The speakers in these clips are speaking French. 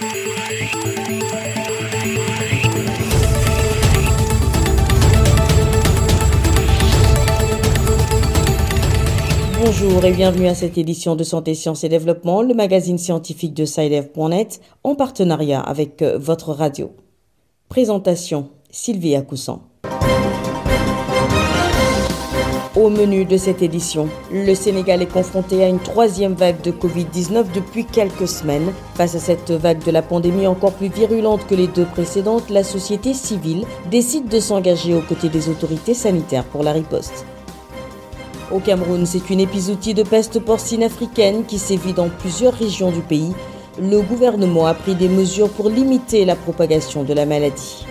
Bonjour et bienvenue à cette édition de Santé, Sciences et Développement, le magazine scientifique de SciDev.net en partenariat avec euh, votre radio. Présentation Sylvie Acoussan. Au menu de cette édition, le Sénégal est confronté à une troisième vague de Covid-19 depuis quelques semaines. Face à cette vague de la pandémie encore plus virulente que les deux précédentes, la société civile décide de s'engager aux côtés des autorités sanitaires pour la riposte. Au Cameroun, c'est une épizootie de peste porcine africaine qui sévit dans plusieurs régions du pays. Le gouvernement a pris des mesures pour limiter la propagation de la maladie.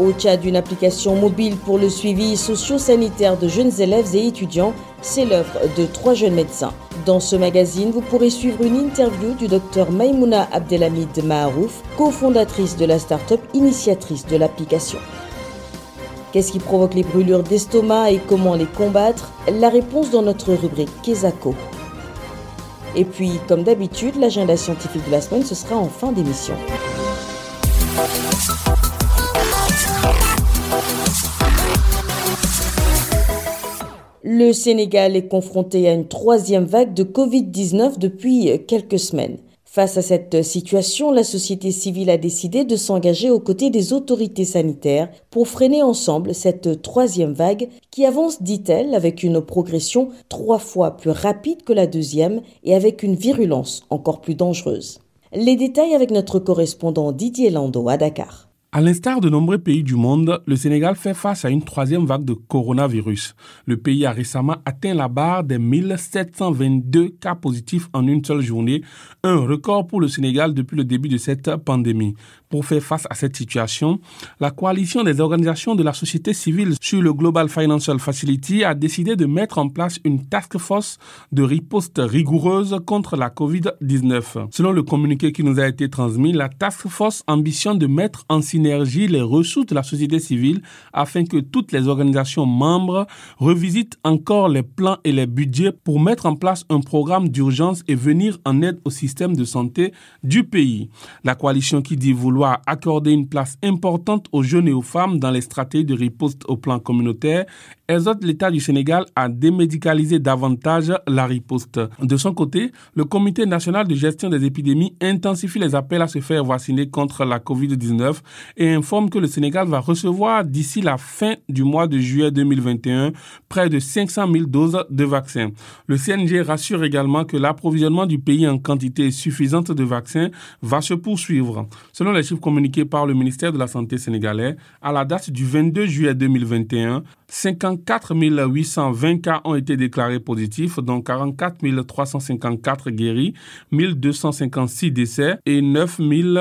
Au Tchad, une application mobile pour le suivi socio-sanitaire de jeunes élèves et étudiants, c'est l'œuvre de trois jeunes médecins. Dans ce magazine, vous pourrez suivre une interview du docteur Maimouna Abdelhamid Maharouf, cofondatrice de la start-up initiatrice de l'application. Qu'est-ce qui provoque les brûlures d'estomac et comment les combattre? La réponse dans notre rubrique Kesako. Et puis, comme d'habitude, l'agenda scientifique de la semaine, ce sera en fin d'émission. Le Sénégal est confronté à une troisième vague de Covid-19 depuis quelques semaines. Face à cette situation, la société civile a décidé de s'engager aux côtés des autorités sanitaires pour freiner ensemble cette troisième vague qui avance, dit-elle, avec une progression trois fois plus rapide que la deuxième et avec une virulence encore plus dangereuse. Les détails avec notre correspondant Didier Lando à Dakar. À l'instar de nombreux pays du monde, le Sénégal fait face à une troisième vague de coronavirus. Le pays a récemment atteint la barre des 1722 cas positifs en une seule journée, un record pour le Sénégal depuis le début de cette pandémie. Pour faire face à cette situation, la coalition des organisations de la société civile sur le Global Financial Facility a décidé de mettre en place une task force de riposte rigoureuse contre la COVID-19. Selon le communiqué qui nous a été transmis, la task force ambitionne de mettre en synergie les ressources de la société civile afin que toutes les organisations membres revisitent encore les plans et les budgets pour mettre en place un programme d'urgence et venir en aide au système de santé du pays. La coalition qui dit vouloir accorder une place importante aux jeunes et aux femmes dans les stratégies de riposte au plan communautaire exhorte l'État du Sénégal à démédicaliser davantage la riposte. De son côté, le Comité national de gestion des épidémies intensifie les appels à se faire vacciner contre la COVID-19 et informe que le Sénégal va recevoir d'ici la fin du mois de juillet 2021 près de 500 000 doses de vaccins. Le CNG rassure également que l'approvisionnement du pays en quantité suffisante de vaccins va se poursuivre. Selon les chiffres communiqués par le ministère de la Santé sénégalais, à la date du 22 juillet 2021, 54 820 cas ont été déclarés positifs, dont 44 354 guéris, 1256 décès et 9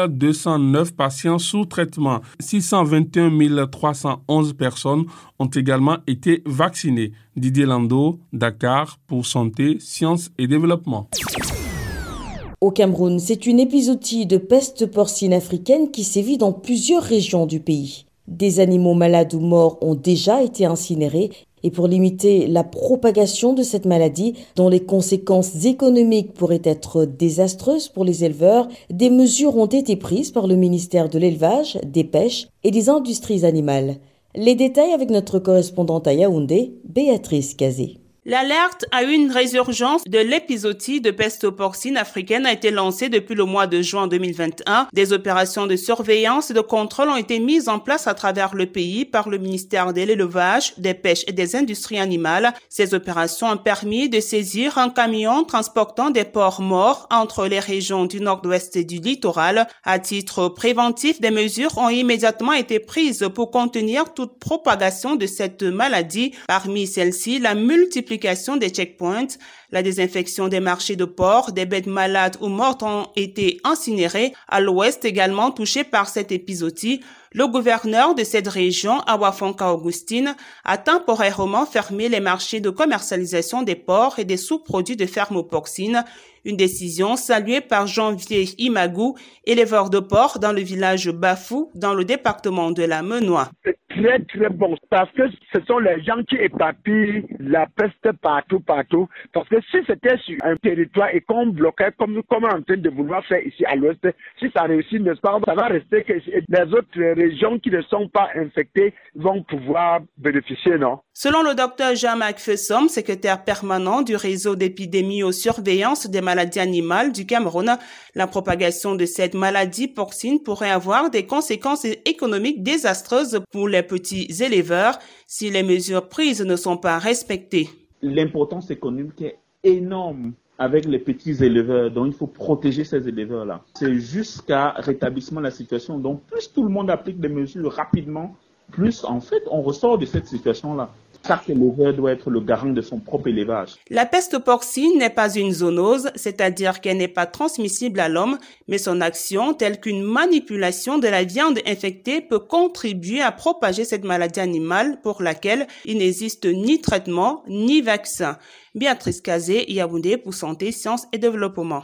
209 patients sous traitement. 621 311 personnes ont également été vaccinées. Didier Lando, Dakar, pour Santé, Sciences et Développement. Au Cameroun, c'est une épizootie de peste porcine africaine qui sévit dans plusieurs régions du pays. Des animaux malades ou morts ont déjà été incinérés et pour limiter la propagation de cette maladie, dont les conséquences économiques pourraient être désastreuses pour les éleveurs, des mesures ont été prises par le ministère de l'Élevage, des Pêches et des Industries animales. Les détails avec notre correspondante à Yaoundé, Béatrice Cazé. L'alerte à une résurgence de l'épizootie de peste porcine africaine a été lancée depuis le mois de juin 2021. Des opérations de surveillance et de contrôle ont été mises en place à travers le pays par le ministère de l'élevage, des pêches et des industries animales. Ces opérations ont permis de saisir un camion transportant des porcs morts entre les régions du nord-ouest et du littoral. À titre préventif, des mesures ont immédiatement été prises pour contenir toute propagation de cette maladie. Parmi celles-ci, la multiplication des checkpoints, la désinfection des marchés de porc, des bêtes malades ou mortes ont été incinérées. À l'ouest également touché par cette épisodie, le gouverneur de cette région, Awafonka Augustine, a temporairement fermé les marchés de commercialisation des porcs et des sous-produits de ferme porcine. Une décision saluée par Janvier Imagou, éleveur de porcs dans le village Bafou, dans le département de la Menois. Très très bon parce que ce sont les gens qui éparpillent la peste partout, partout. Parce que si c'était sur un territoire et qu'on bloquait comme, comme on en train de vouloir faire ici à l'ouest, si ça réussit, n'est-ce pas, ça va rester que les autres régions qui ne sont pas infectées vont pouvoir bénéficier, non? Selon le docteur Jean-Marc Fessom, secrétaire permanent du réseau d'épidémie aux surveillance des maladies animales du Cameroun, la propagation de cette maladie porcine pourrait avoir des conséquences économiques désastreuses pour les petits éleveurs si les mesures prises ne sont pas respectées. L'importance économique est énorme avec les petits éleveurs. Donc, il faut protéger ces éleveurs-là. C'est jusqu'à rétablissement de la situation. Donc, plus tout le monde applique des mesures rapidement, plus, en fait, on ressort de cette situation-là. Chaque éleveur doit être le garant de son propre élevage. La peste porcine n'est pas une zoonose, c'est-à-dire qu'elle n'est pas transmissible à l'homme, mais son action, telle qu'une manipulation de la viande infectée, peut contribuer à propager cette maladie animale pour laquelle il n'existe ni traitement ni vaccin. Béatrice Kazé, Yaoundé pour Santé, Sciences et Développement.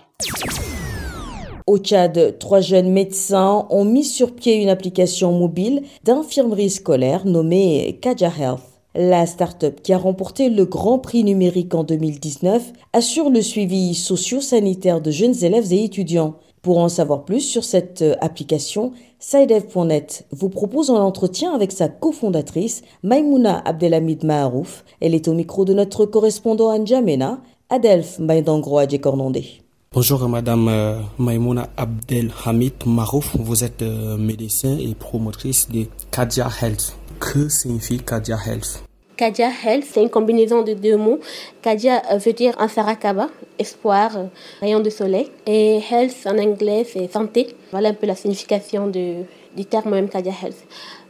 Au Tchad, trois jeunes médecins ont mis sur pied une application mobile d'infirmerie scolaire nommée Kaja Health. La start-up qui a remporté le Grand Prix numérique en 2019 assure le suivi socio-sanitaire de jeunes élèves et étudiants. Pour en savoir plus sur cette euh, application, SideEv.net vous propose un entretien avec sa cofondatrice, Maimouna Abdelhamid Maharouf. Elle est au micro de notre correspondant à N'Djamena, Adelph Maïdangro Adjekornondé. Bonjour Madame euh, Maimouna Abdelhamid Marouf, vous êtes euh, médecin et promotrice de Kadia Health. Que signifie Kadia Health Kadia Health, c'est une combinaison de deux mots. Kadia euh, veut dire un sarakaba, espoir, euh, rayon de soleil. Et health en anglais, c'est santé. Voilà un peu la signification du terme même Kadia Health.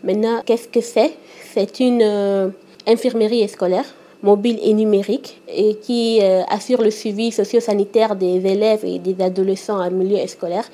Maintenant, qu'est-ce que c'est? C'est une euh, infirmerie scolaire mobile et numérique et qui assure le suivi socio-sanitaire des élèves et des adolescents en milieu scolaire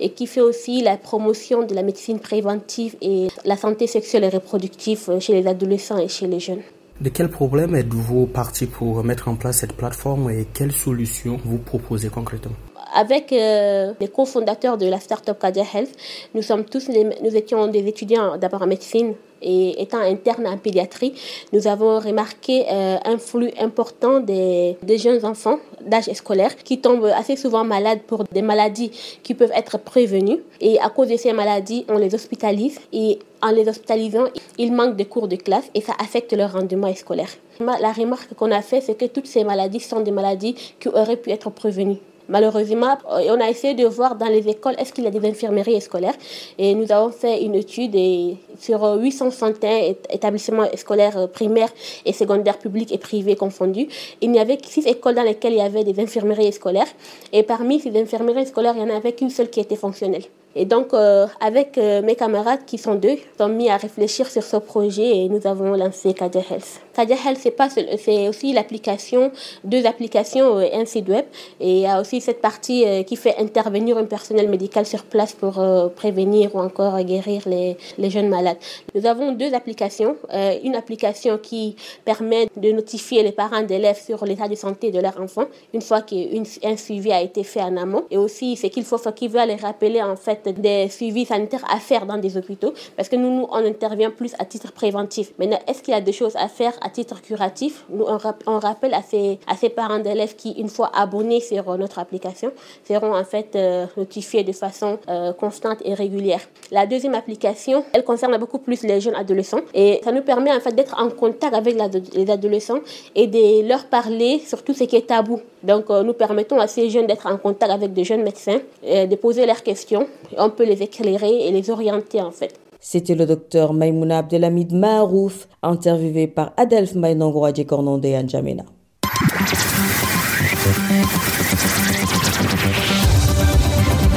et qui fait aussi la promotion de la médecine préventive et la santé sexuelle et reproductive chez les adolescents et chez les jeunes. De quel problème êtes-vous parti pour mettre en place cette plateforme et quelles solutions vous proposez concrètement? Avec euh, les cofondateurs de la startup Kadia Health, nous sommes tous, nous étions des étudiants d'abord en médecine et étant interne en pédiatrie, nous avons remarqué euh, un flux important des, jeunes enfants d'âge scolaire qui tombent assez souvent malades pour des maladies qui peuvent être prévenues. Et à cause de ces maladies, on les hospitalise et en les hospitalisant, ils manquent de cours de classe et ça affecte leur rendement scolaire. La remarque qu'on a fait, c'est que toutes ces maladies sont des maladies qui auraient pu être prévenues. Malheureusement, on a essayé de voir dans les écoles est-ce qu'il y a des infirmeries scolaires? Et nous avons fait une étude et sur 861 établissements scolaires euh, primaires et secondaires publics et privés confondus, il y avait six écoles dans lesquelles il y avait des infirmeries scolaires et parmi ces infirmeries scolaires, il n'y en avait qu'une seule qui était fonctionnelle. Et donc, euh, avec mes camarades qui sont deux, nous sommes mis à réfléchir sur ce projet et nous avons lancé Kadia Health. Kadia Health, c'est pas c'est aussi l'application, deux applications et un site web. Et il y a aussi cette partie euh, qui fait intervenir un personnel médical sur place pour euh, prévenir ou encore guérir les, les jeunes malades. Nous avons deux applications. Euh, une application qui permet de notifier les parents d'élèves sur l'état de santé de leur enfant une fois qu'un suivi a été fait en amont. Et aussi, ce qu'il faut, qu'il veut les rappeler en fait des suivis sanitaires à faire dans des hôpitaux parce que nous, nous on intervient plus à titre préventif. Maintenant, est-ce qu'il y a des choses à faire à titre curatif? Nous, on, rappelle à ces, à ces parents d'élèves qui, une fois abonnés sur notre application, seront en fait euh, notifiées de façon euh, constante et régulière. La deuxième application, elle concerne beaucoup plus les jeunes adolescents et ça nous permet en fait d'être en contact avec les adolescents et de leur parler sur tout ce qui est tabou. Donc euh, nous permettons à ces jeunes d'être en contact avec des jeunes médecins, de poser leurs questions, on peut les éclairer et les orienter en fait. C'était le docteur Maimouna Abdelhamid Maharouf, interviewé par Adelph Maïnango Adjekornonde Anjamena.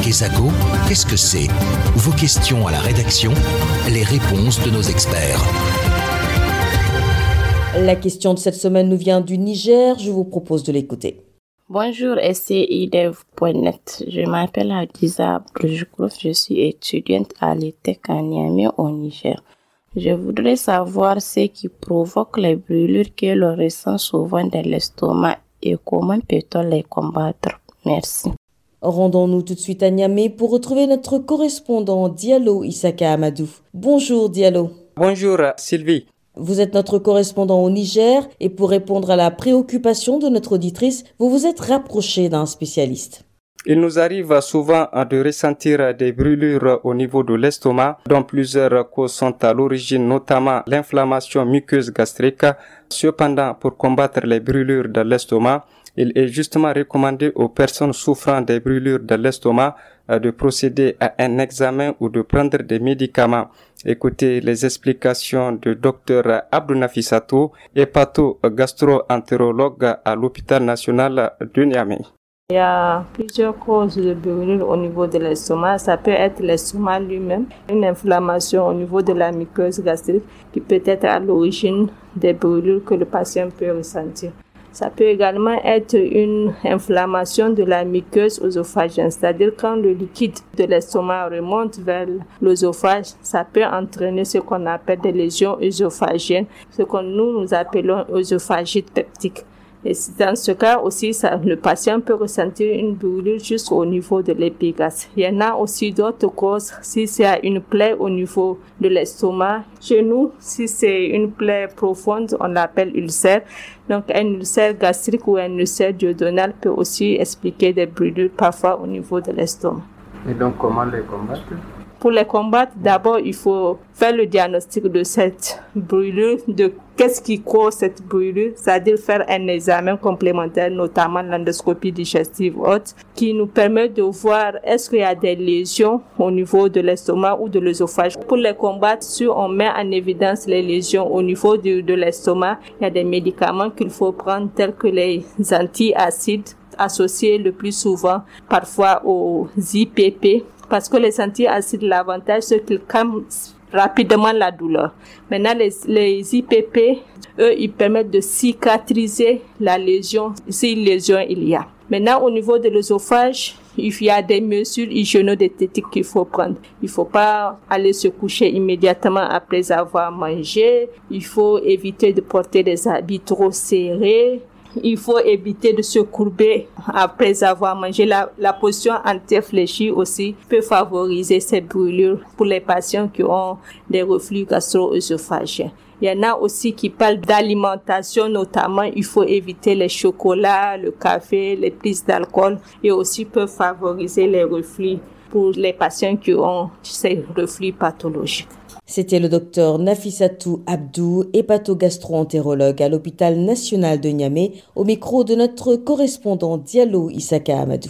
Quesaco, qu'est-ce que c'est? Vos questions à la rédaction, les réponses de nos experts. La question de cette semaine nous vient du Niger, je vous propose de l'écouter. Bonjour, SCIDEV.net. Je m'appelle Hadiza Brujkouf, je suis étudiante à l'ETEC à Niamey au Niger. Je voudrais savoir ce qui provoque les brûlures que l'on ressent souvent dans l'estomac et comment peut-on les combattre. Merci. Rendons-nous tout de suite à Niamey pour retrouver notre correspondant Diallo Isaka Amadou. Bonjour Diallo. Bonjour Sylvie. Vous êtes notre correspondant au Niger et pour répondre à la préoccupation de notre auditrice, vous vous êtes rapproché d'un spécialiste. Il nous arrive souvent de ressentir des brûlures au niveau de l'estomac, dont plusieurs causes sont à l'origine, notamment l'inflammation muqueuse gastrique. Cependant, pour combattre les brûlures de l'estomac, il est justement recommandé aux personnes souffrant des brûlures de l'estomac euh, de procéder à un examen ou de prendre des médicaments. Écoutez les explications du docteur Abdou Nafisato, hépato-gastro-entérologue à l'hôpital national de Niamey. Il y a plusieurs causes de brûlure au niveau de l'estomac. Ça peut être l'estomac lui-même, une inflammation au niveau de la muqueuse gastrique qui peut être à l'origine des brûlures que le patient peut ressentir. Ça peut également être une inflammation de la muqueuse œsophagienne, c'est-à-dire quand le liquide de l'estomac remonte vers l'œsophage, ça peut entraîner ce qu'on appelle des lésions œsophagiennes, ce que nous nous appelons œsophagite peptique. Et dans ce cas aussi, le patient peut ressentir une brûlure juste au niveau de l'épigaste. Il y en a aussi d'autres causes. Si c'est une plaie au niveau de l'estomac, chez nous, si c'est une plaie profonde, on l'appelle ulcère. Donc, un ulcère gastrique ou un ulcère duodénal peut aussi expliquer des brûlures parfois au niveau de l'estomac. Et donc, comment les combattre? Pour les combattre, d'abord, il faut faire le diagnostic de cette brûlure, de qu'est-ce qui cause cette brûlure, c'est-à-dire faire un examen complémentaire, notamment l'endoscopie digestive haute, qui nous permet de voir est-ce qu'il y a des lésions au niveau de l'estomac ou de l'œsophage. Pour les combattre, si on met en évidence les lésions au niveau de, de l'estomac, il y a des médicaments qu'il faut prendre tels que les antiacides associés le plus souvent parfois aux IPP parce que les antiacides, l'avantage, c'est qu'ils calment rapidement la douleur. Maintenant, les, les IPP, eux, ils permettent de cicatriser la lésion, si lésion il y a. Maintenant, au niveau de l'œsophage, il y a des mesures hygiéno-diététiques qu'il faut prendre. Il faut pas aller se coucher immédiatement après avoir mangé. Il faut éviter de porter des habits trop serrés il faut éviter de se courber après avoir mangé. La, la position anti-fléchie aussi peut favoriser ces brûlures pour les patients qui ont des reflux gastro-œsophagiens. Il y en a aussi qui parlent d'alimentation, notamment il faut éviter les chocolats, le café, les prises d'alcool et aussi peuvent favoriser les reflux pour les patients qui ont ces reflux pathologiques. C'était le docteur Nafissatou Abdou, hépatogastro-entérologue à l'hôpital national de Niamey, au micro de notre correspondant Diallo Isaka Amadou.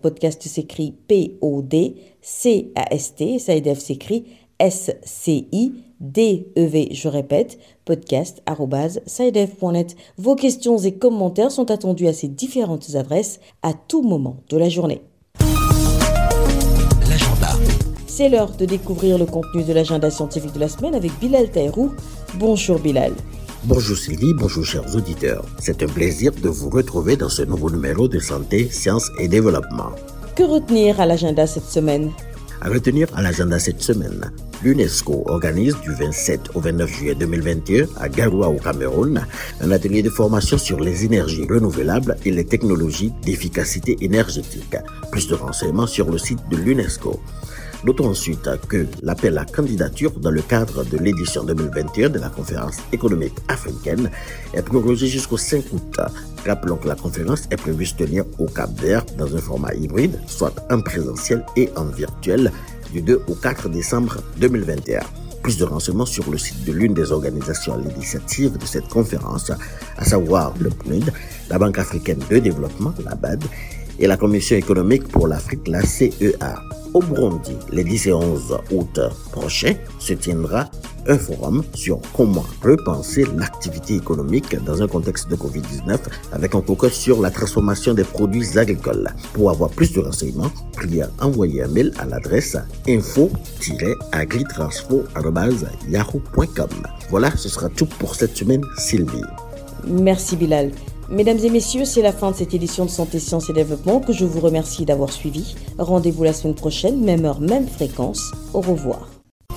Podcast s'écrit P-O-D C-A-S-T. SciDev s'écrit S-C-I-D-E-V. Je répète, podcast Vos questions et commentaires sont attendus à ces différentes adresses à tout moment de la journée. L'agenda. C'est l'heure de découvrir le contenu de l'agenda scientifique de la semaine avec Bilal Taïrou. Bonjour Bilal. Bonjour Sylvie, bonjour chers auditeurs. C'est un plaisir de vous retrouver dans ce nouveau numéro de Santé, Sciences et Développement. Que retenir à l'agenda cette semaine? À retenir à l'agenda cette semaine, l'UNESCO organise du 27 au 29 juillet 2021 à Garoua au Cameroun un atelier de formation sur les énergies renouvelables et les technologies d'efficacité énergétique. Plus de renseignements sur le site de l'UNESCO. Notons ensuite que l'appel à candidature dans le cadre de l'édition 2021 de la conférence économique africaine est prorogé jusqu'au 5 août. Rappelons que la conférence est prévue se tenir au Cap Vert dans un format hybride, soit en présentiel et en virtuel, du 2 au 4 décembre 2021. Plus de renseignements sur le site de l'une des organisations à l'initiative de cette conférence, à savoir le PNUD, la Banque africaine de développement, la BAD, et la Commission économique pour l'Afrique, la CEA. Au Burundi, les 10 et 11 août prochains, se tiendra un forum sur comment repenser l'activité économique dans un contexte de Covid-19 avec un focus sur la transformation des produits agricoles. Pour avoir plus de renseignements, priez envoyer un mail à l'adresse info-agritransfo.yahoo.com. Voilà, ce sera tout pour cette semaine, Sylvie. Merci Bilal. Mesdames et messieurs, c'est la fin de cette édition de Santé, Sciences et Développement que je vous remercie d'avoir suivi. Rendez-vous la semaine prochaine, même heure, même fréquence. Au revoir.